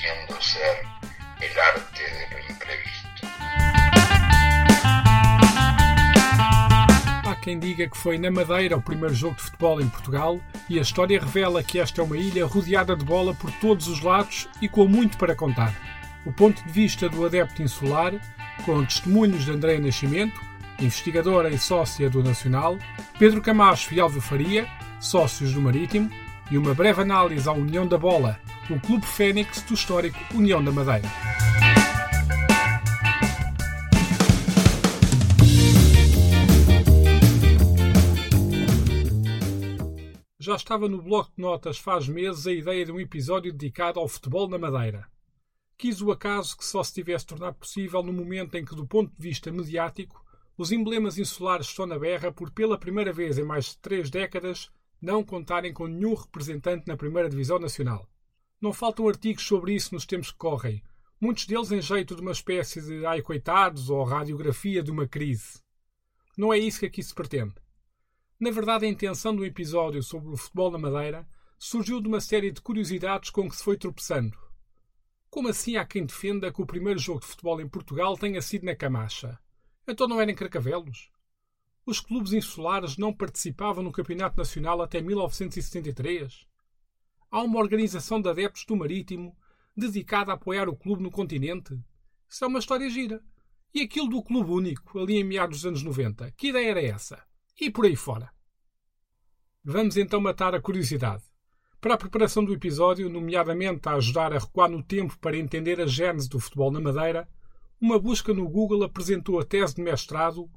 pudiendo ser el arte de lo imprevisto. Há quem diga que foi na Madeira o primeiro jogo de futebol em Portugal e a história revela que esta é uma ilha rodeada de bola por todos os lados e com muito para contar. O ponto de vista do adepto insular, com testemunhos de André Nascimento, investigadora e sócia do Nacional, Pedro Camacho e Alvio Faria, sócios do Marítimo, e uma breve análise à União da Bola, o Clube Fênix do histórico União da Madeira. Já estava no bloco de notas faz meses a ideia de um episódio dedicado ao futebol na Madeira. Quis o acaso que só se tivesse tornado possível no momento em que, do ponto de vista mediático, os emblemas insulares estão na berra por, pela primeira vez em mais de três décadas, não contarem com nenhum representante na Primeira Divisão Nacional. Não faltam artigos sobre isso nos tempos que correm, muitos deles em jeito de uma espécie de ai coitados ou radiografia de uma crise. Não é isso que aqui se pretende. Na verdade, a intenção do episódio sobre o futebol na Madeira surgiu de uma série de curiosidades com que se foi tropeçando. Como assim há quem defenda que o primeiro jogo de futebol em Portugal tenha sido na Camacha? Então não era em Carcavelos? Os clubes insulares não participavam no Campeonato Nacional até 1973? Há uma organização de adeptos do Marítimo dedicada a apoiar o clube no continente? Isso é uma história gira. E aquilo do Clube Único, ali em meados dos anos 90, que ideia era essa? E por aí fora. Vamos então matar a curiosidade. Para a preparação do episódio, nomeadamente a ajudar a recuar no tempo para entender a gênese do futebol na Madeira, uma busca no Google apresentou a tese de mestrado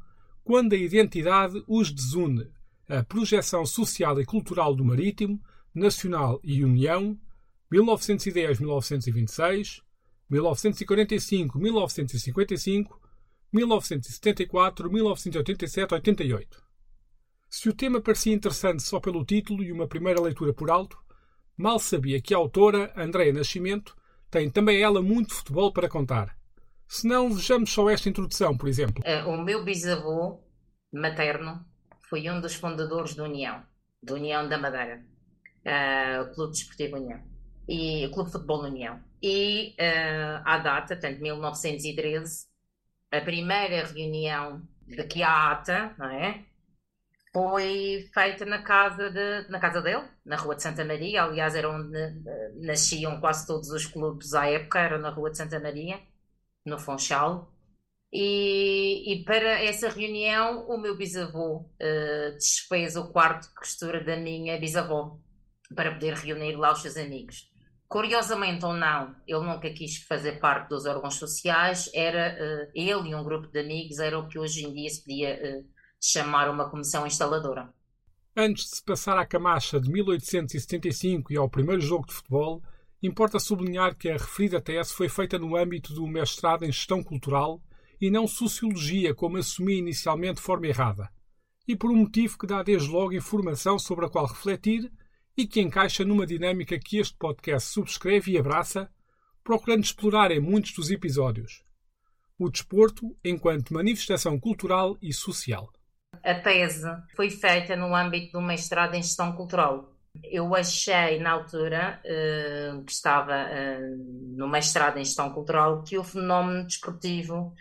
Quando a identidade os desune, a projeção social e cultural do Marítimo, Nacional e União, 1910-1926, 1945-1955, 1974-1987-88. Se o tema parecia interessante só pelo título e uma primeira leitura por alto, mal sabia que a autora, Andréa Nascimento, tem também ela muito futebol para contar. Se não, vejamos só esta introdução, por exemplo. Uh, o meu bisavô materno foi um dos fundadores da União, da União da Madeira, uh, Clube Desportivo União, e Clube de Futebol União. E uh, à data, portanto, 1913, a primeira reunião de que ata, não é? Foi feita na casa, de, na casa dele, na Rua de Santa Maria. Aliás, era onde nasciam quase todos os clubes à época, era na Rua de Santa Maria no Funchal. E, e, para essa reunião, o meu bisavô uh, desfez o quarto de costura da minha bisavó para poder reunir lá os seus amigos. Curiosamente ou não, ele nunca quis fazer parte dos órgãos sociais, era uh, ele e um grupo de amigos, era o que hoje em dia se podia uh, chamar uma comissão instaladora. Antes de se passar à Camacha de 1875 e ao primeiro jogo de futebol, Importa sublinhar que a referida tese foi feita no âmbito do mestrado em Gestão Cultural e não Sociologia, como assumi inicialmente de forma errada, e por um motivo que dá desde logo informação sobre a qual refletir e que encaixa numa dinâmica que este podcast subscreve e abraça, procurando explorar em muitos dos episódios. O desporto enquanto manifestação cultural e social. A tese foi feita no âmbito do mestrado em Gestão Cultural, eu achei na altura uh, que estava uh, no mestrado em gestão cultural que o fenómeno desportivo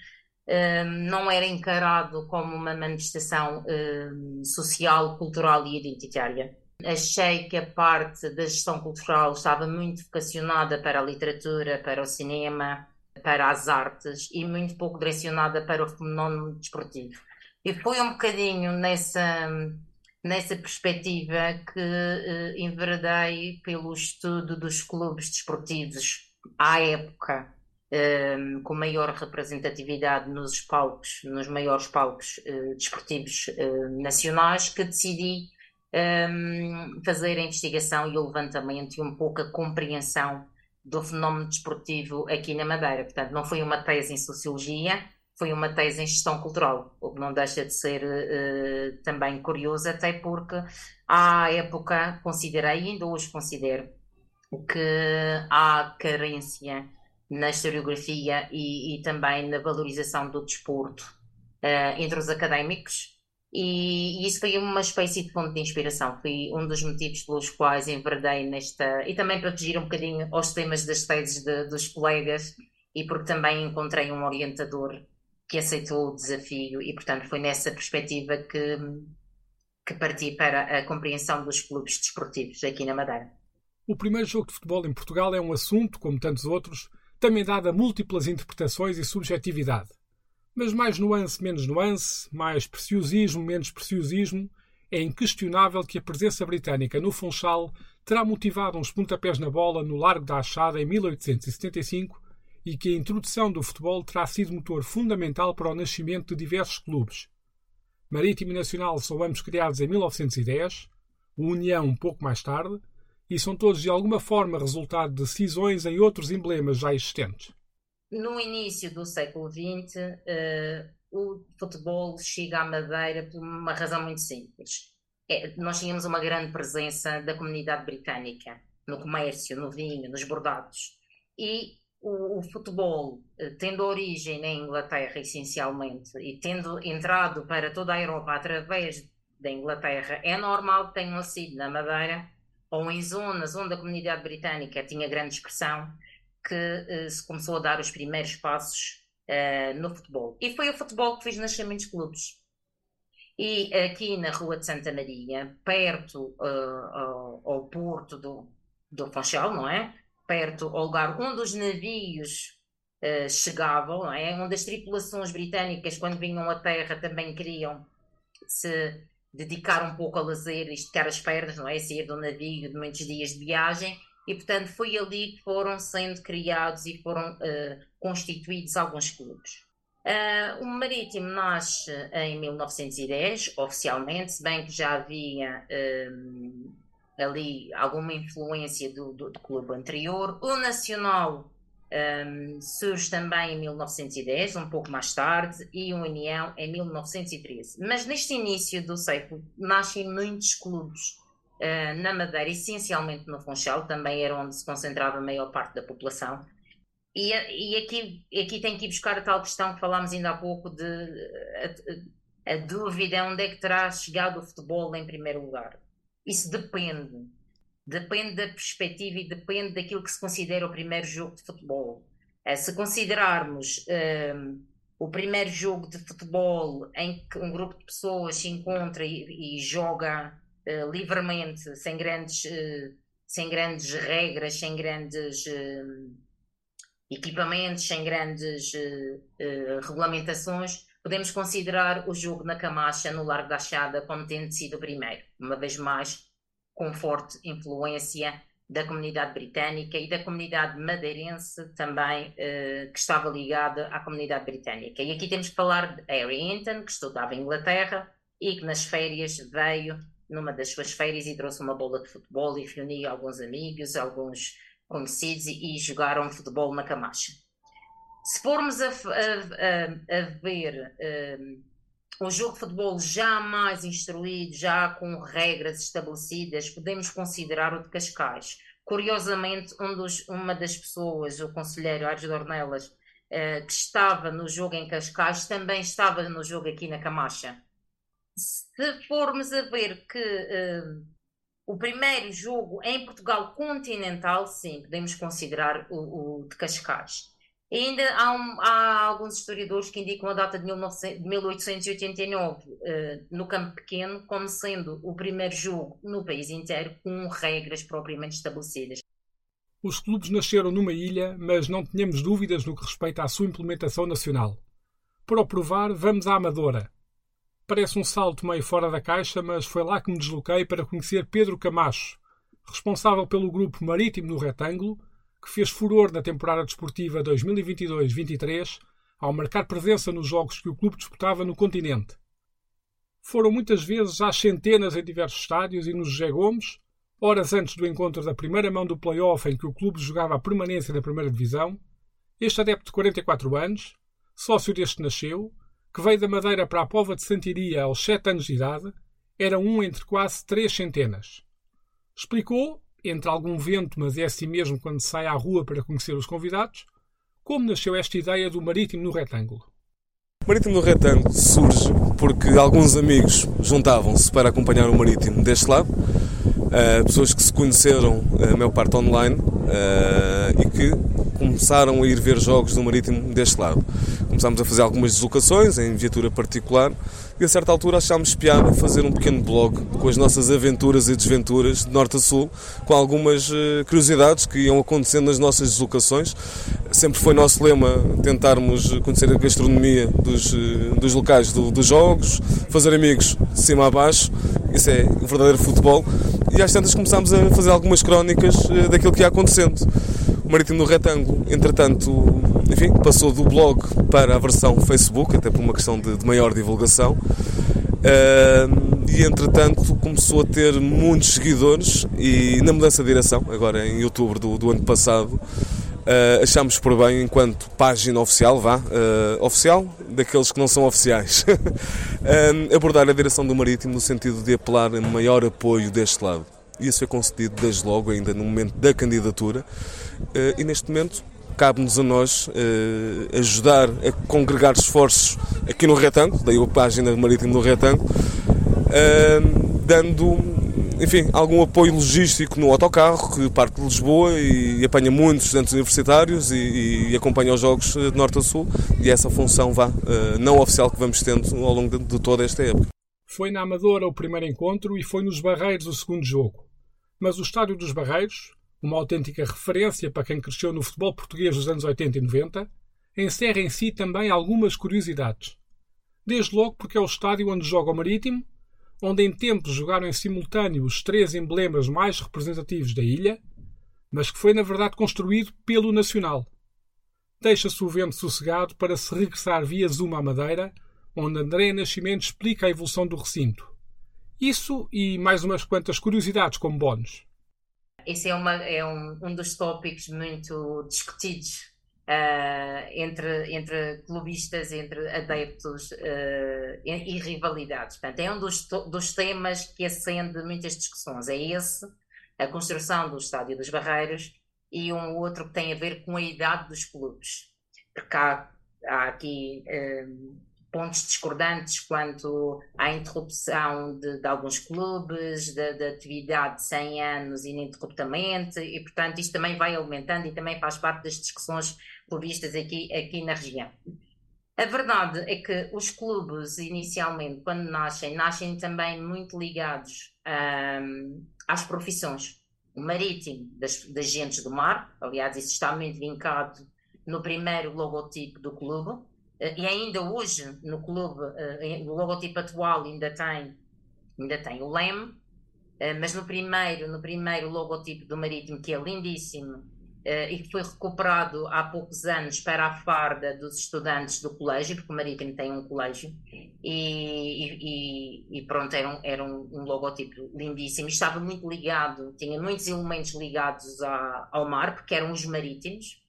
uh, não era encarado como uma manifestação social, cultural e identitária. Achei que a parte da gestão cultural estava muito vocacionada para a literatura, para o cinema, para as artes e muito pouco direcionada para o fenómeno desportivo. E foi um bocadinho nessa nessa perspectiva que uh, enveredei pelo estudo dos clubes desportivos à época, ehm, com maior representatividade nos palcos, nos maiores palcos uh, desportivos uh, nacionais, que decidi ehm, fazer a investigação e o levantamento e um pouco a compreensão do fenómeno desportivo aqui na Madeira. Portanto, não foi uma tese em sociologia, foi uma tese em gestão cultural, o que não deixa de ser uh, também curioso, até porque à época considerei, ainda hoje considero, que há carência na historiografia e, e também na valorização do desporto uh, entre os académicos E, e, isso foi uma espécie de fonte de inspiração, foi um dos motivos pelos quais enverdei nesta. E também para fugir um bocadinho aos temas das teses de, dos colegas, e porque também encontrei um orientador que aceitou o desafio, e portanto foi nessa perspectiva que, que parti para a compreensão dos clubes desportivos aqui na Madeira. O primeiro jogo de futebol em Portugal é um assunto, como tantos outros, também dado a múltiplas interpretações e subjetividade. Mas mais nuance, menos nuance, mais preciosismo, menos preciosismo, é inquestionável que a presença britânica no Funchal terá motivado uns pontapés na bola no Largo da Achada em 1875 e que a introdução do futebol terá sido motor fundamental para o nascimento de diversos clubes. Marítimo e Nacional são ambos criados em 1910, o União um pouco mais tarde, e são todos de alguma forma resultado de cisões em outros emblemas já existentes no início do século XX, uh, eh, o futebol chega à Madeira por uma razão muito simples. É, nós tínhamos uma grande presença da comunidade britânica no comércio, no vinho, nos bordados. E o, o futebol, uh, tendo origem na Inglaterra essencialmente e tendo entrado para toda a Europa através da Inglaterra, é normal que tenham sido na Madeira ou em zonas onde a comunidade britânica tinha grande expressão que uh, se começou a dar os primeiros passos uh, no futebol. E foi o futebol que fez nascer muitos clubes. E aqui na Rua de Santa Maria, perto uh, ao, ao, porto do, do Funchal, não é? Perto ao lugar onde os navios chegavam, não é? Onde as tripulações britânicas, quando vinham à terra, também queriam se dedicar um pouco a lazer, esticar as pernas, não é? Sair do navio de muitos dias de viagem e portanto foi ali que foram sendo criados e foram uh, constituídos alguns clubes. Uh, o Marítimo nasce em 1910, oficialmente, se bem que já havia ali alguma influência do, do, do, clube anterior. O Nacional um, surge também em 1910, um pouco mais tarde, e o União em 1913. Mas neste início do século nascem muitos clubes uh, na Madeira, essencialmente no Funchal, também era onde se concentrava a maior parte da população. E, e aqui, aqui tem que ir buscar a tal questão que falámos ainda há pouco de a, a, dúvida onde é que terá chegado o futebol em primeiro lugar. Isso depende. Depende da perspectiva e depende daquilo que se considera o primeiro jogo de futebol. Uh, se considerarmos uh, o primeiro jogo de futebol em que um grupo de pessoas se encontra e, e joga uh, livremente, sem grandes, uh, sem grandes regras, sem grandes uh, equipamentos, sem grandes regulamentações, podemos considerar o jogo na Camacha, no Largo da Achada, como tendo sido o primeiro. Uma vez mais, com forte influência da comunidade britânica e da comunidade madeirense também, eh, que estava ligada à comunidade britânica. E aqui temos que falar de Harry Hinton, que estudava em Inglaterra e que nas férias veio numa das suas férias e trouxe uma bola de futebol e reuniu alguns amigos, alguns conhecidos e, e jogaram futebol na Camacha. Se formos a, a, a, a ver um, o jogo de futebol já mais instruído, já com regras estabelecidas, podemos considerar o de Cascais. Curiosamente, um dos, uma das pessoas, o conselheiro Aires Dornelas, uh, que estava no jogo em Cascais, também estava no jogo aqui na Camacha se formos a ver que uh, o primeiro jogo em Portugal continental, sim, podemos considerar o, o de Cascais. E ainda há, um, há, alguns historiadores que indicam a data de 19, 1889 uh, no Campo Pequeno como sendo o primeiro jogo no país inteiro com regras propriamente estabelecidas. Os clubes nasceram numa ilha, mas não tínhamos dúvidas no que respeita à sua implementação nacional. Para o provar, vamos à Amadora, Parece um salto meio fora da caixa, mas foi lá que me desloquei para conhecer Pedro Camacho, responsável pelo grupo Marítimo no Retângulo, que fez furor na temporada desportiva 2022-23 ao marcar presença nos jogos que o clube disputava no continente. Foram muitas vezes às centenas em diversos estádios e nos José Gomes, horas antes do encontro da primeira mão do play-off em que o clube jogava a permanência da primeira divisão, este adepto de 44 anos, sócio deste nasceu, que veio da Madeira para a Pova de Santiria aos sete anos de idade, era um entre quase três centenas. Explicou, entre algum vento, mas é assim mesmo quando sai à rua para conhecer os convidados, como nasceu esta ideia do marítimo no retângulo. Marítimo do Retângulo surge porque alguns amigos juntavam-se para acompanhar o Marítimo deste lado, uh, pessoas que se conheceram, a maior parte online, uh, e que começaram a ir ver jogos do Marítimo deste lado. Começámos a fazer algumas deslocações em viatura particular e a certa altura achámos piada fazer um pequeno blog com as nossas aventuras e desventuras de norte a sul, com algumas uh, curiosidades que iam acontecendo nas nossas deslocações. Sempre foi nosso lema tentarmos conhecer a gastronomia dos, uh, dos locais do, dos jogos, fazer amigos de cima a baixo, isso é o verdadeiro futebol. E às tantas começámos a fazer algumas crónicas uh, daquilo que ia acontecendo. O Marítimo do Retângulo, entretanto, enfim, passou do blog para a versão Facebook, até por uma questão de, de maior divulgação. Uh, e entretanto começou a ter muitos seguidores e na mudança de direção, agora em outubro do, do ano passado, uh, achámos por bem, enquanto página oficial, vá, uh, oficial, daqueles que não são oficiais, abordar a direção do Marítimo no sentido de apelar a maior apoio deste lado. E isso foi concedido desde logo, ainda no momento da candidatura, e neste momento cabe-nos a nós uh, ajudar a congregar esforços aqui no retângulo, daí a página marítima do retângulo, uh, dando, enfim, algum apoio logístico no autocarro que parte de Lisboa e, e apanha muitos estudantes universitários e, e, acompanha os jogos de norte a sul e essa função vá, uh, não oficial que vamos tendo ao longo de, de toda esta época. Foi na Amadora o primeiro encontro e foi nos Barreiros o segundo jogo. Mas o Estádio dos Barreiros, uma autêntica referência para quem cresceu no futebol português dos anos 80 e 90, encerra em si também algumas curiosidades. Desde logo porque é o estádio onde joga o Marítimo, onde em tempos jogaram em simultâneo os três emblemas mais representativos da ilha, mas que foi na verdade construído pelo Nacional. Deixa-se o vento sossegado para se regressar via Zuma à Madeira, onde André Nascimento explica a evolução do recinto. Isso e mais umas quantas curiosidades como bónus. Esse é, uma, é um, um dos tópicos muito discutidos uh, entre, entre clubistas, entre adeptos uh, e, e, rivalidades. Portanto, é um dos, dos temas que acende muitas discussões. É esse, a construção do Estádio dos Barreiros, e um outro que tem a ver com a idade dos clubes. Porque há, há aqui. Uh, pontos discordantes quanto à interrupção de, de alguns clubes, da atividade de 100 anos ininterruptamente, e portanto isto também vai aumentando e também faz parte das discussões previstas aqui, aqui na região. A verdade é que os clubes, inicialmente, quando nascem, nascem também muito ligados um, às profissões. O marítimo, das, das gentes do mar, aliás, isso está muito vincado no primeiro logotipo do clube, e ainda hoje no clube, uh, o logotipo atual ainda tem, ainda tem o leme, uh, mas no primeiro, no primeiro logotipo do Marítimo, que é lindíssimo, e que foi recuperado há poucos anos para a farda dos estudantes do colégio, porque o Marítimo tem um colégio, e, e, e pronto, era, um, era um, um, logotipo lindíssimo, estava muito ligado, tinha muitos elementos ligados a, ao mar, porque eram os marítimos,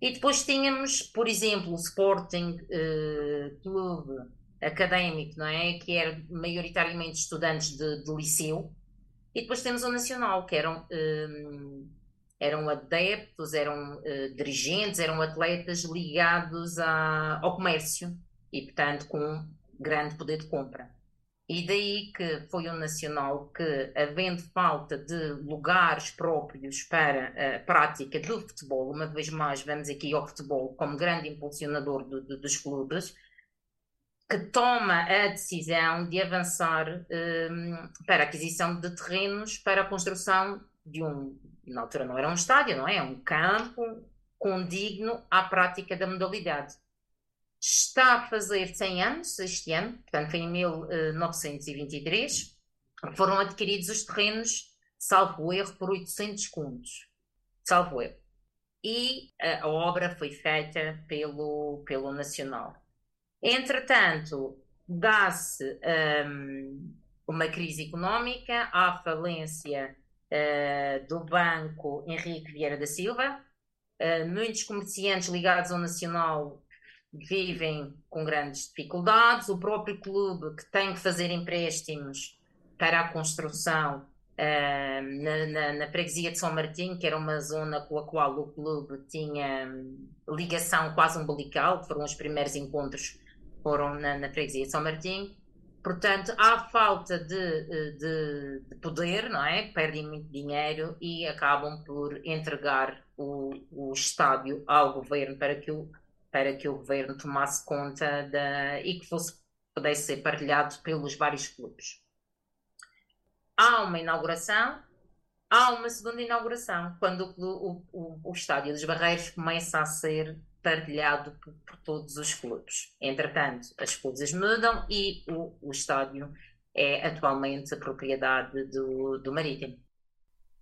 e depois tínhamos, por exemplo, o Sporting uh, Clube Académico, não é? Que era maioritariamente estudantes de, de liceu. E depois temos o Nacional, que eram, eh, eram adeptos, eram uh, dirigentes, eram atletas ligados a, ao comércio e, portanto, com grande poder de compra. E daí que foi o Nacional que, havendo falta de lugares próprios para a prática do futebol, uma vez mais vamos aqui ao futebol como grande impulsionador do, do, dos clubes, que toma a decisão de avançar um, para a aquisição de terrenos para a construção de um, na altura não era um estádio, não é? É um campo condigno à prática da modalidade está a fazer 100 anos este ano, portanto foi em 1923, foram adquiridos os terrenos, salvo erro, por 800 contos, salvo erro. E a, a obra foi feita pelo, pelo Nacional. Entretanto, dá-se um, uma crise económica, há falência uh, do Banco Henrique Vieira da Silva, uh, muitos comerciantes ligados ao Nacional vivem com grandes dificuldades, o próprio clube que tem que fazer empréstimos para a construção uh, na, na, na, de São Martinho, que era uma zona com a qual o clube tinha hum, ligação quase umbilical, foram os primeiros encontros foram na, na freguesia de São Martinho. Portanto, há falta de, de, de, poder, não é? Perdem muito dinheiro e acabam por entregar o, o estádio ao governo para que o, para que o governo tomasse conta da, e que fosse, pudesse ser partilhado pelos vários clubes. Há uma inauguração, há uma segunda inauguração, quando o, o, o estádio dos Barreiros começa a ser partilhado por, por, todos os clubes. Entretanto, as coisas mudam e o, o estádio é atualmente a propriedade do, do Marítimo.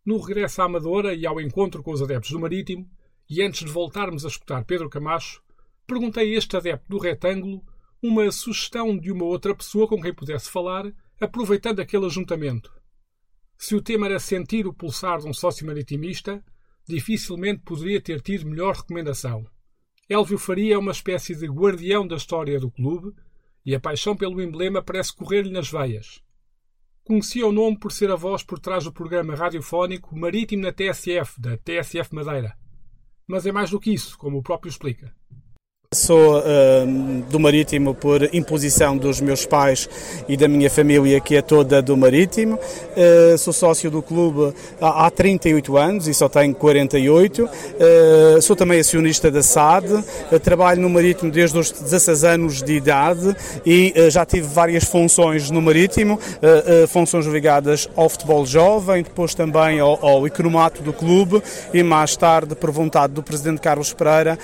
No regresso à Amadora e ao encontro com os adeptos do Marítimo, e antes de voltarmos a escutar Pedro Camacho, perguntei a este adepto do retângulo uma sugestão de uma outra pessoa com quem pudesse falar, aproveitando aquele ajuntamento. Se o tema era sentir o pulsar de um sócio maritimista, dificilmente poderia ter tido melhor recomendação. Elvio Faria é uma espécie de guardião da história do clube e a paixão pelo emblema parece correr-lhe nas veias. Conhecia o nome por ser a voz por trás do programa radiofónico Marítimo na TSF, da TSF Madeira. Mas é mais do que isso, como o próprio explica. Sou uh, do Marítimo por imposição dos meus pais e da minha família, que é toda do Marítimo. Uh, sou sócio do clube há, há 38 anos e só tenho 48. Uh, sou também acionista da SAD. trabalho no Marítimo desde os 16 anos de idade e já tive várias funções no Marítimo, funções ligadas ao futebol jovem, depois também ao, ao economato do clube e mais tarde, por vontade do presidente Carlos Pereira,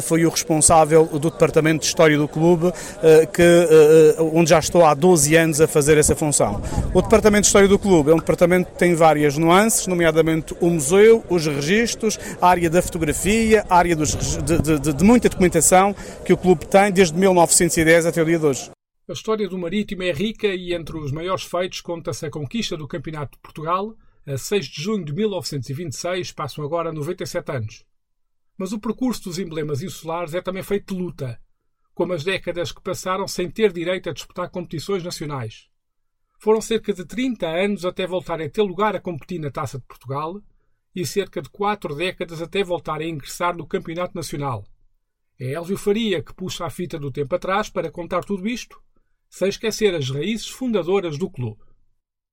fui o responsável responsável do Departamento de História do Clube, eh, que, eh, eh, onde já estou há 12 anos a fazer essa função. O Departamento de História do Clube é um departamento que tem várias nuances, nomeadamente o museu, os registros, a área da fotografia, a área dos, de, de, de muita documentação que o clube tem desde 1910 até o dia de hoje. A história do Marítimo é rica e entre os maiores feitos conta-se a conquista do Campeonato de Portugal, a 6 de junho de 1926, passam agora 97 anos. Mas o percurso dos emblemas insulares é também feito de luta, como as décadas que passaram sem ter direito a disputar competições nacionais. Foram cerca de 30 anos até voltarem a ter lugar a competir na Taça de Portugal e cerca de quatro décadas até voltarem a ingressar no Campeonato Nacional. É Elvio Faria que puxa a fita do tempo atrás para contar tudo isto, sem esquecer as raízes fundadoras do clube.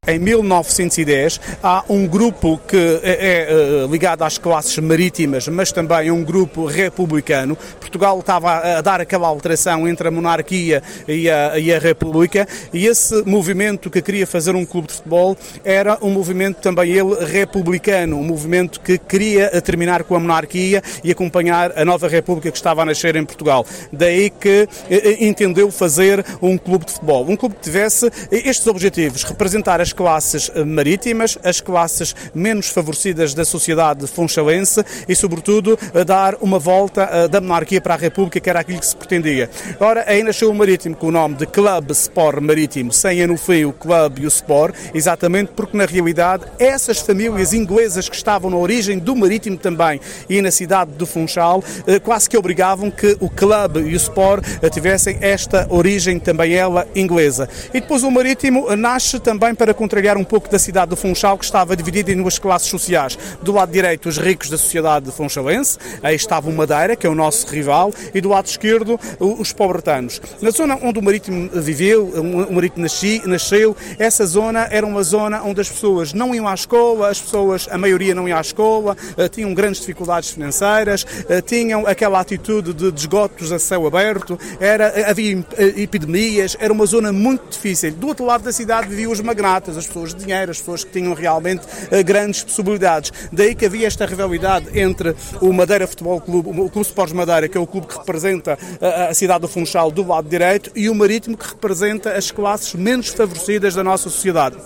Em 1910 há um grupo que é, é, é, ligado às classes marítimas, mas também um grupo republicano. Portugal estava a dar aquela alteração entre a monarquia e a, e a república e esse movimento que queria fazer um clube de futebol era um movimento também ele republicano, um movimento que queria terminar com a monarquia e acompanhar a nova república que estava a nascer em Portugal. Daí que eh, eh, entendeu fazer um clube de futebol, um clube que tivesse estes objetivos, representar as as classes eh, marítimas, as classes menos favorecidas da sociedade funchalense e, sobretudo, dar uma volta eh, da monarquia para a República, que era aquilo que se pretendia. Ora, aí nasceu o Marítimo com o nome de Club Sport Marítimo, sem no fim o Club e o Sport, exatamente porque, na realidade, essas famílias inglesas que estavam na origem do Marítimo também e na cidade do Funchal, eh, quase que obrigavam que o Club e o Sport tivessem esta origem também ela inglesa. E depois o Marítimo nasce também para contrariar um pouco da cidade do Funchal, que estava dividida em duas classes sociais. Do lado direito, os ricos da sociedade funchalense, aí estava o Madeira, que é o nosso rival, e do lado esquerdo, os pobretanos. Na zona onde o Marítimo viveu, o Marítimo nasceu, essa zona era uma zona onde as pessoas não iam à escola, as pessoas, a maioria não ia à escola, eh, tinham grandes dificuldades financeiras, eh, tinham aquela atitude de esgotos a céu aberto, era, havia epidemias, era uma zona muito difícil. Do outro lado da cidade viviam os magnatas, as pessoas de dinheiro, as pessoas que tinham realmente eh, grandes possibilidades. Daí que havia esta rivalidade entre o Madeira Futebol Clube, o Clube Sports Madeira, que é o clube que representa eh, a cidade do Funchal do lado direito, e o Marítimo, que representa as classes menos favorecidas da nossa sociedade.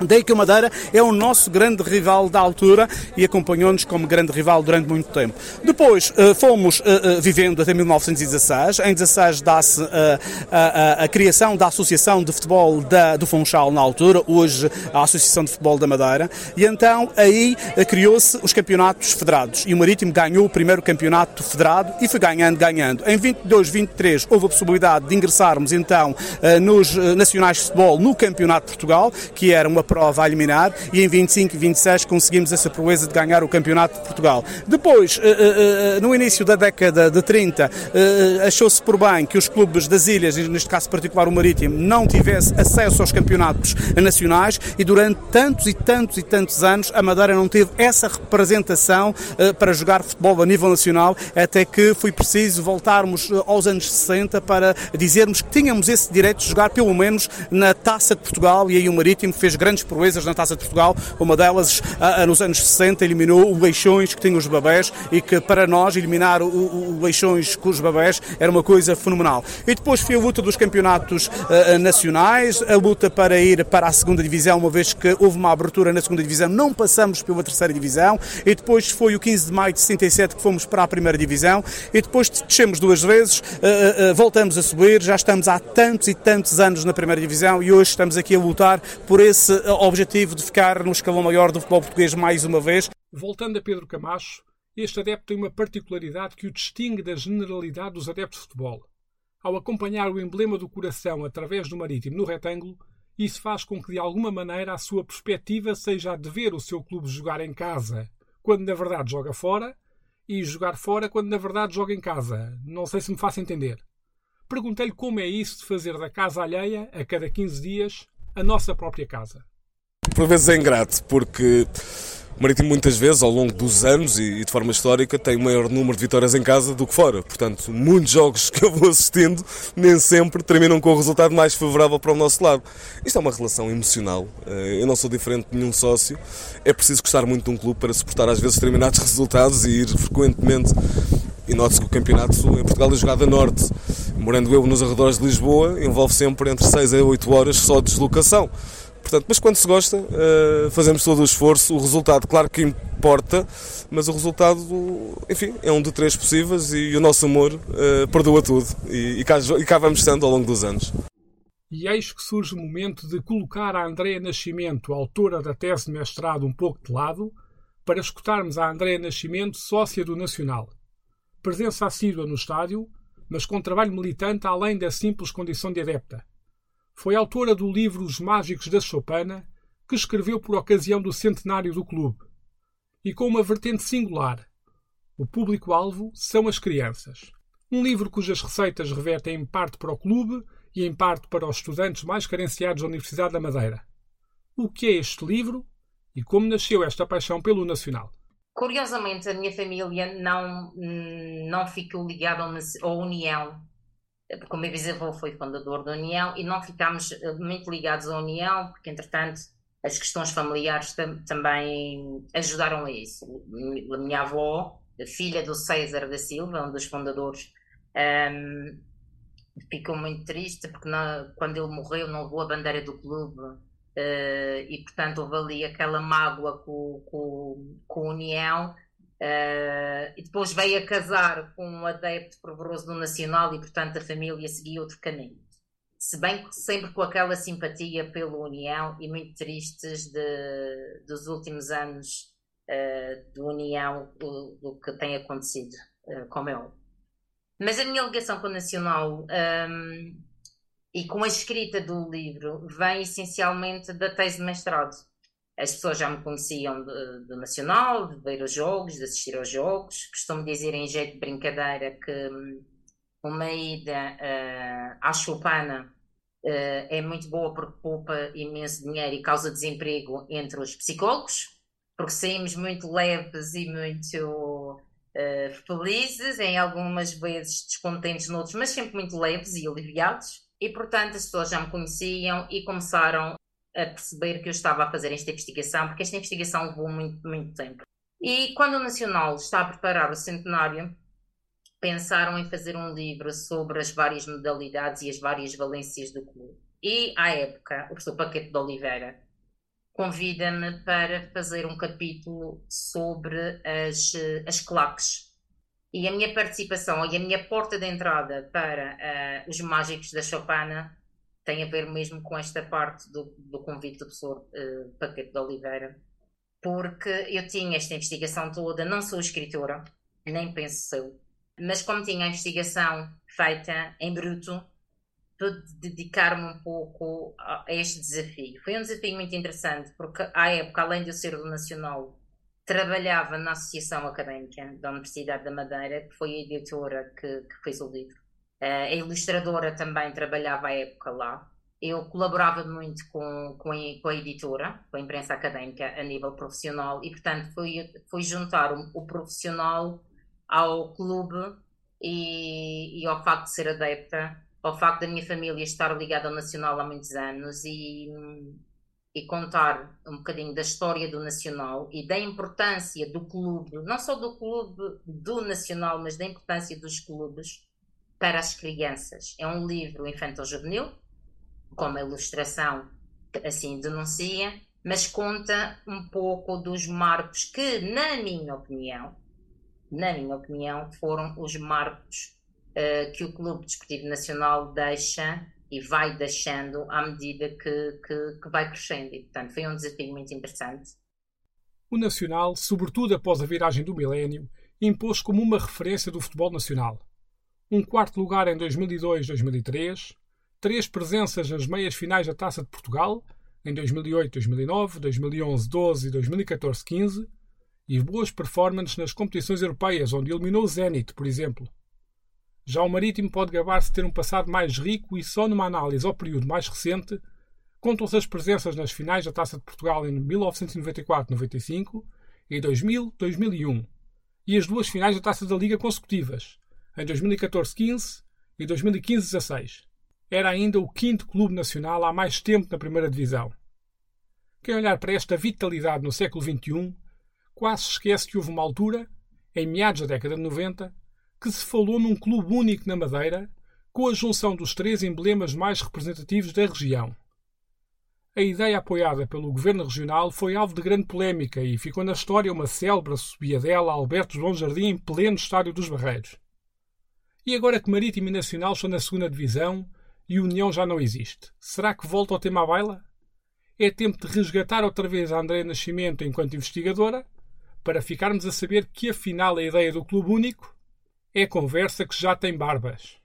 Daí que o Madeira é o nosso grande rival da altura e acompanhou-nos como grande rival durante muito tempo. Depois eh, fomos eh, eh, vivendo até 1916. Em 16 dá-se a, a, a, criação da Associação de Futebol da, do Funchal na altura, hoje a Associação de Futebol da Madeira, e então aí criou-se os campeonatos federados e o Marítimo ganhou o primeiro campeonato federado e foi ganhando, ganhando. Em 22, 23 houve a possibilidade de ingressarmos então nos nacionais de futebol no Campeonato de Portugal, que era uma prova a eliminar e em 25 e 26 conseguimos essa proeza de ganhar o Campeonato de Portugal. Depois, no início da década de 30, achou-se por bem que os clubes das ilhas, neste caso particular o Marítimo, não tivesse acesso aos campeonatos nacionais e durante tantos e tantos e tantos anos a Madeira não teve essa representação para jogar futebol a nível nacional, até que foi preciso voltarmos aos anos 60 para dizermos que tínhamos esse direito de jogar pelo menos na Taça de Portugal e aí o Marítimo fez grandes proezas na Taça de Portugal, uma delas nos anos 60 eliminou o Leixões que tinha os babés e que para nós eliminar o, o Leixões com os babés era uma coisa fenomenal. E depois foi a luta dos campeonatos uh, nacionais, a luta para ir para a segunda divisão, uma vez que houve uma abertura na segunda divisão, não passamos pela terceira divisão, e depois foi o 15 de maio de 67 que fomos para a primeira divisão, e depois descemos duas vezes, uh, uh, voltamos a subir, já estamos há tantos e tantos anos na primeira divisão e hoje estamos aqui a lutar por esse objetivo de ficar no escalão maior do futebol português mais uma vez. Voltando a Pedro Camacho, este adepto tem uma particularidade que o distingue da generalidade dos adeptos de futebol. Ao acompanhar o emblema do coração através do marítimo no retângulo, isso faz com que de alguma maneira a sua perspectiva seja a de ver o seu clube jogar em casa, quando na verdade joga fora, e jogar fora quando na verdade joga em casa. Não sei se me faço entender. Perguntei-lhe como é isso de fazer da casa alheia, a cada 15 dias, a nossa própria casa. Por vezes é ingrato, porque o Marítimo muitas vezes, ao longo dos anos e de forma histórica, tem maior número de vitórias em casa do que fora. Portanto, muitos jogos que eu vou assistindo nem sempre terminam com o resultado mais favorável para o nosso lado. Isto é uma relação emocional. Eh, eu não sou diferente de nenhum sócio. É preciso gostar muito de um clube para suportar às vezes determinados resultados e ir frequentemente e note-se que o campeonato em Portugal é jogado a norte. Morando eu nos arredores de Lisboa, envolve sempre entre 6 a 8 horas só de deslocação. Portanto, mas quando se gosta, uh, fazemos todo o esforço. O resultado, claro que importa, mas o resultado, enfim, é um de três possíveis e, o nosso amor uh, perdoa tudo. E, cá, e cá vamos estando ao longo dos anos. E eis que surge o momento de colocar a Andréa Nascimento, autora da tese de mestrado, um pouco de lado, para escutarmos a Andréa Nascimento, sócia do Nacional. Presença assídua no estádio, mas com trabalho militante além da simples condição de adepta foi autora do livro Os Mágicos da Chopana, que escreveu por ocasião do centenário do clube, e com uma vertente singular. O público-alvo são as crianças. Um livro cujas receitas revertem em parte para o clube e em parte para os estudantes mais carenciados da Universidade da Madeira. O que é este livro e como nasceu esta paixão pelo Nacional? Curiosamente, a minha família não, não ficou ligada à União porque o meu bisavô foi fundador da União e não ficámos eh, muito ligados à União, porque entretanto as questões familiares tam também ajudaram a isso. A minha avó, filha do César da Silva, um dos fundadores, um, ehm, ficou muito triste porque quando ele morreu não levou a bandeira do clube uh, e portanto houve ali aquela mágoa com a União Uh, e depois veio a casar com um adepto fervoroso do Nacional e, portanto, a família seguia outro caminho. Se bem que sempre com aquela simpatia pela União e muito tristes de, dos últimos anos uh, de União, do, do, que tem acontecido, uh, óbvio. Mas a minha ligação com o Nacional um, e com a escrita do livro vem essencialmente da tese de mestrado as pessoas já me conheciam do, Nacional, de ver os jogos, de assistir aos jogos. Costumo dizer em jeito de brincadeira que hum, uma ida uh, à Chopana uh, é muito boa porque poupa imenso dinheiro e causa desemprego entre os psicólogos, porque saímos muito leves e muito uh, felizes, em algumas vezes descontentes noutros, mas sempre muito leves e aliviados. E portanto as pessoas já me conheciam e começaram a perceber que eu estava a fazer esta investigação, porque esta investigação levou muito, muito tempo. E quando o Nacional está a preparar o centenário, pensaram em fazer um livro sobre as várias modalidades e as várias valências do clube. E, à época, o professor Paquete de Oliveira convida-me para fazer um capítulo sobre as, as claques. E a minha participação e a minha porta de entrada para uh, os mágicos da Chopana tem a ver mesmo com esta parte do, do convite do professor uh, Paquete de Oliveira, porque eu tinha esta investigação toda, não sou escritora, nem penso ser, mas como tinha a investigação feita em bruto, pude dedicar-me um pouco a este desafio. Foi um desafio muito interessante, porque à época, além de eu ser do Nacional, trabalhava na Associação Académica da Universidade da Madeira, que foi a editora que, que fez o livro. A ilustradora também trabalhava à época lá. Eu colaborava muito com, com, a, editora, com a imprensa académica a nível profissional e, portanto, foi, foi juntar o, o profissional ao clube e, e ao facto de ser adepta, ao facto da minha família estar ligada ao Nacional há muitos anos e, e contar um bocadinho da história do Nacional e da importância do clube, não só do clube do Nacional, mas da importância dos clubes para as crianças. É um livro infantil-juvenil, como a ilustração assim denuncia, mas conta um pouco dos marcos que, na minha opinião, na minha opinião, foram os marcos uh, que o Clube Desportivo Nacional deixa e vai deixando à medida que, que, que vai crescendo. E, portanto, foi um desafio muito interessante. O Nacional, sobretudo após a viragem do milénio, impôs como uma referência do futebol nacional. Um quarto lugar em 2002-2003, três. Presenças nas meias finais da Taça de Portugal, em 2008-2009, 2011-12 e 2014-15, e boas performances nas competições europeias, onde eliminou o Zenit, por exemplo. Já o Marítimo pode gabar-se ter um passado mais rico e só numa análise ao período mais recente contam-se as presenças nas finais da Taça de Portugal em 1994-95 e 2000-2001 e as duas finais da Taça da Liga consecutivas, em 2014-15 e 2015-16. Era ainda o quinto clube nacional há mais tempo na primeira divisão. Quem olhar para esta vitalidade no século XXI quase esquece que houve uma altura, em meados da década de 90, que se falou num clube único na Madeira, com a junção dos três emblemas mais representativos da região. A ideia apoiada pelo governo regional foi alvo de grande polémica e ficou na história uma célebre subiadela a Alberto João Jardim em pleno estádio dos Barreiros. E agora que Marítimo e Nacional estão na segunda divisão e União já não existe, será que volta ao tema à baila? É tempo de resgatar outra vez a André Nascimento enquanto investigadora, para ficarmos a saber que afinal a ideia do clube único é conversa que já tem barbas.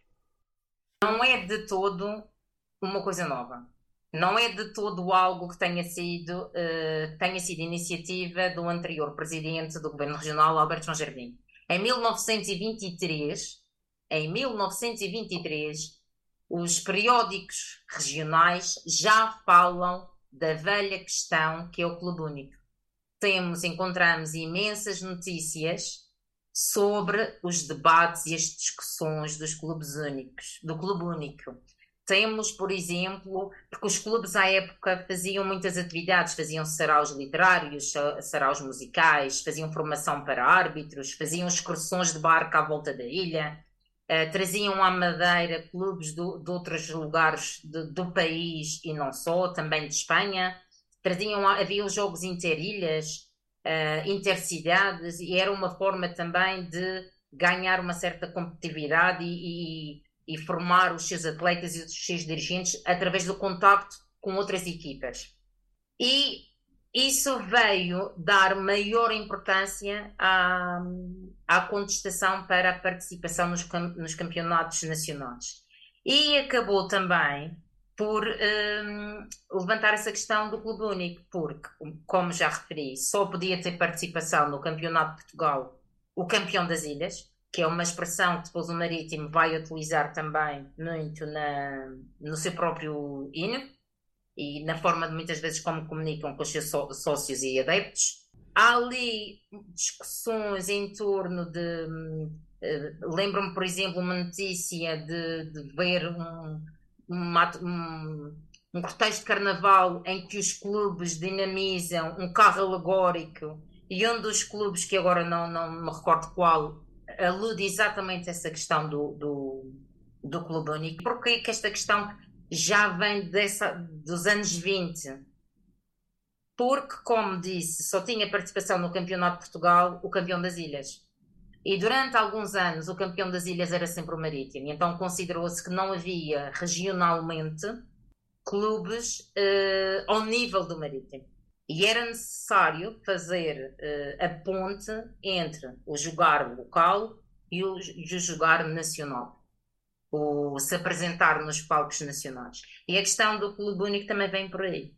Não é de todo uma coisa nova. Não é de todo algo que tenha sido, uh, tenha sido iniciativa do anterior presidente do Governo Regional, Alberto João Jardim. Em 1923, em 1923, os periódicos regionais já falam da velha questão que é o Clube Único. Temos, encontramos imensas notícias sobre os debates e as discussões dos clubes únicos, do clube único. Temos, por exemplo, porque os clubes à época faziam muitas atividades, faziam saraus literários, saraus musicais, faziam formação para árbitros, faziam excursões de barco à volta da ilha, uh, traziam à Madeira clubes do, de outros lugares de, do país e não só, também de Espanha, traziam, havia os jogos interilhas, uh, intercidades e era uma forma também de ganhar uma certa competitividade e, e, e, formar os seus atletas e os seus dirigentes através do contacto com outras equipas. E isso veio dar maior importância à, à contestação para a participação nos, nos campeonatos nacionais. E acabou também por um, levantar essa questão do clube único, porque, como já referi, só podia ter participação no Campeonato de Portugal o campeão das ilhas, que é uma expressão que depois o Marítimo vai utilizar também muito na, no seu próprio hino e na forma de muitas vezes como comunicam com os seus sócios e adeptos. Há ali discussões em torno de. Uh, Lembro-me, por exemplo, uma notícia de, de ver um, um, um cortejo de carnaval em que os clubes dinamizam um carro alegórico e um dos clubes, que agora não, não me recordo qual, alude exatamente a essa questão do, do, do clube único. Porque que esta questão já vem dessa, dos anos 20? Porque, como disse, só tinha participação no Campeonato de Portugal o campeão das ilhas. E durante alguns anos o campeão das ilhas era sempre o Marítimo, então considerou-se que não havia regionalmente clubes uh, ao nível do Marítimo. E era necessário fazer uh, a ponte entre o jogar local e o, e o jogar nacional. O se apresentar nos palcos nacionais. E a questão do clube único também vem por aí.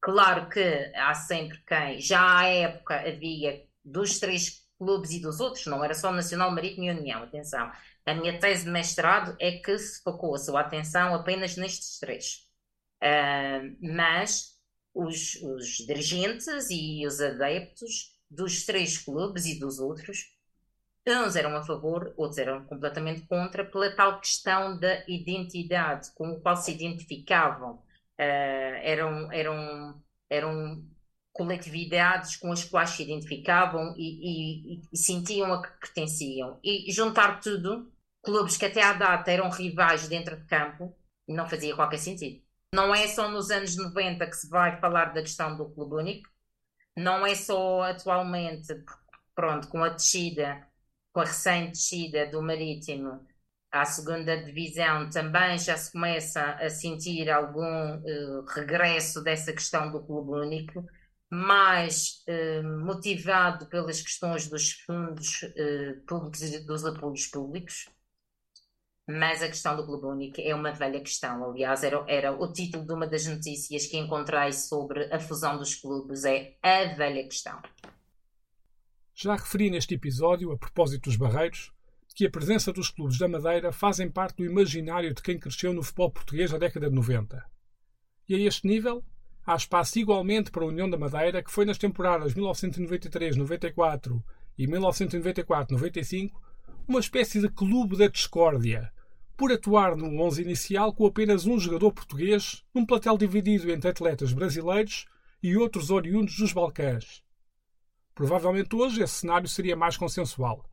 Claro que há sempre quem, já à época havia dos três clubes e dos outros, não era só Nacional, Marítimo e União, atenção. A minha tese de mestrado é que se focou a sua atenção apenas nestes três. Uh, mas os, os dirigentes e os adeptos dos três clubes e dos outros Uns eram a favor, outros eram completamente contra, pela tal questão da identidade com o qual se identificavam. Uh, eram, eram, eram coletividades com as quais se identificavam e, e, e, sentiam a que pertenciam. E juntar tudo, clubes que até à data eram rivais dentro de campo, não fazia qualquer sentido. Não é só nos anos 90 que se vai falar da questão do clube único, não é só atualmente, pronto, com a descida com a recente descida do Marítimo à segunda divisão, também já se começa a sentir algum uh, regresso dessa questão do clube único, mais uh, motivado pelas questões dos fundos uh, públicos e dos apoios públicos. Mas a questão do clube único é uma velha questão. Aliás, era, era o título de uma das notícias que encontrei sobre a fusão dos clubes: é a velha questão. Já referi neste episódio, a propósito dos barreiros, que a presença dos clubes da Madeira fazem parte do imaginário de quem cresceu no futebol português na década de 90. E a este nível, há espaço igualmente para a União da Madeira, que foi nas temporadas 1993-94 e 1994-95 uma espécie de clube da discórdia, por atuar no 11 inicial com apenas um jogador português, num platel dividido entre atletas brasileiros e outros oriundos dos Balcãs, Provavelmente hoje esse cenário seria mais consensual.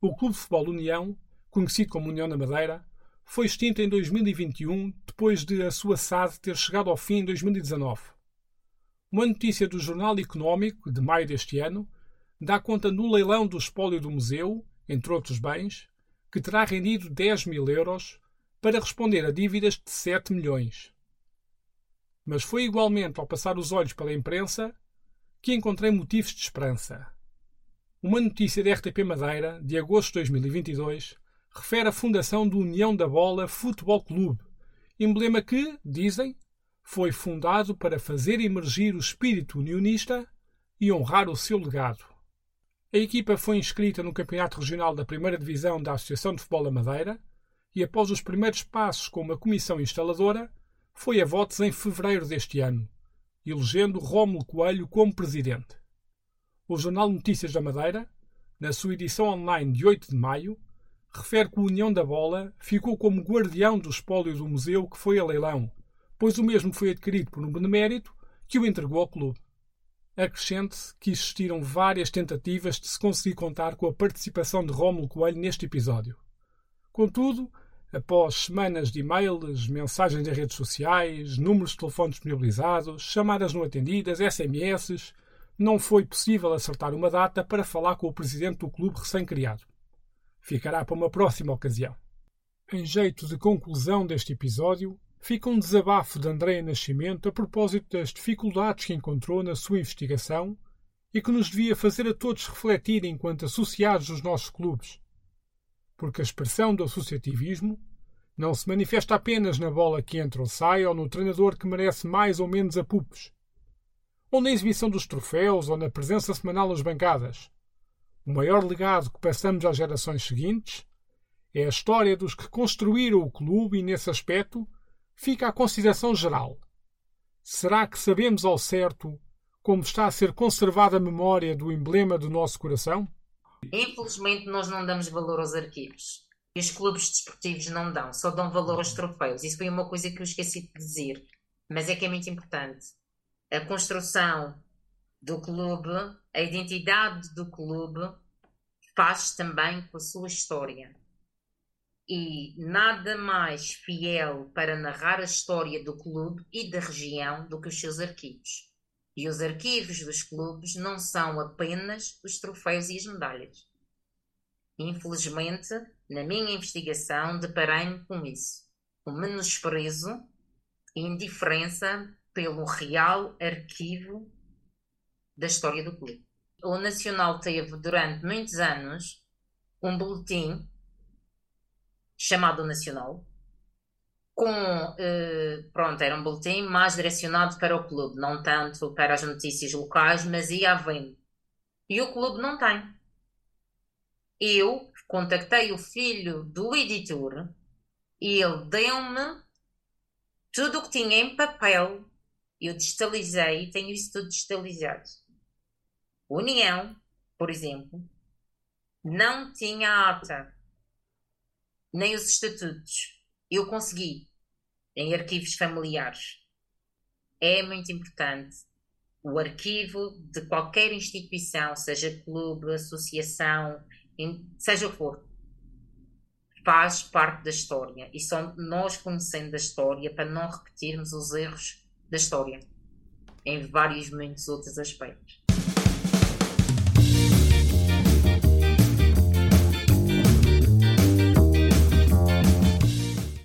O Clube de Futebol União, conhecido como União da Madeira, foi extinto em 2021, depois de a sua SAD ter chegado ao fim em 2019. Uma notícia do Jornal Económico, de maio deste ano, dá conta no leilão do espólio do museu, entre outros bens, que terá rendido 10 mil euros para responder a dívidas de 7 milhões. Mas foi igualmente ao passar os olhos pela imprensa que encontrei motivos de esperança. Uma notícia da RTP Madeira, de agosto de 2022, refere a fundação do União da Bola Futebol Clube, emblema que, dizem, foi fundado para fazer emergir o espírito unionista e honrar o seu legado. A equipa foi inscrita no Campeonato Regional da Primeira Divisão da Associação de Futebol da Madeira e, após os primeiros passos com uma comissão instaladora, foi a votos em fevereiro deste ano, elegendo Rómulo Coelho como presidente. O Jornal Notícias da Madeira, na sua edição online de 8 de maio, refere que o União da Bola ficou como guardião do espólio do museu que foi a leilão, pois o mesmo foi adquirido por um benemérito que o entregou ao clube. Acrescente que existiram várias tentativas de se conseguir contar com a participação de Rómulo Coelho neste episódio. Contudo, Após semanas de e-mails, mensagens em redes sociais, números de telefone disponibilizados, chamadas não atendidas, SMS, não foi possível acertar uma data para falar com o presidente do clube recém-criado. Ficará para uma próxima ocasião. Em jeito de conclusão deste episódio, fica um desabafo de Andréa Nascimento a propósito das dificuldades que encontrou na sua investigação e que nos devia fazer a todos refletir enquanto associados dos nossos clubes porque a expressão do associativismo não se manifesta apenas na bola que entra ou sai ou no treinador que merece mais ou menos apupos, ou na exibição dos troféus ou na presença semanal nas bancadas. O maior legado que passamos às gerações seguintes é a história dos que construíram o clube e, nesse aspecto, fica a consideração geral. Será que sabemos ao certo como está a ser conservada a memória do emblema do nosso coração? Infelizmente, nós não damos valor aos arquivos. E os clubes desportivos não dão, só dão valor aos troféus. Isso foi uma coisa que eu esqueci de dizer, mas é que é muito importante. A construção do clube, a identidade do clube, faz também com a sua história. E nada mais fiel para narrar a história do clube e da região do que os seus arquivos. E os arquivos dos clubes não são apenas os troféus e as medalhas. Infelizmente, na minha investigação, deparei-me com isso. O menosprezo e indiferença pelo real arquivo da história do clube. O Nacional teve durante muitos anos um boletim chamado Nacional, com, eh, pronto, era um boletim mais direcionado para o clube, não tanto para as notícias locais, mas ia havendo. E o clube não tem. Eu contactei o filho do editor e ele deu-me tudo o que tinha em papel. Eu digitalizei, tenho isso tudo digitalizado. União, por exemplo, não tinha ata, nem os estatutos. Eu consegui em arquivos familiares. É muito importante. O arquivo de qualquer instituição, seja clube, associação, seja o que for, faz parte da história. E só nós conhecendo a história para não repetirmos os erros da história em vários muitos outros aspectos.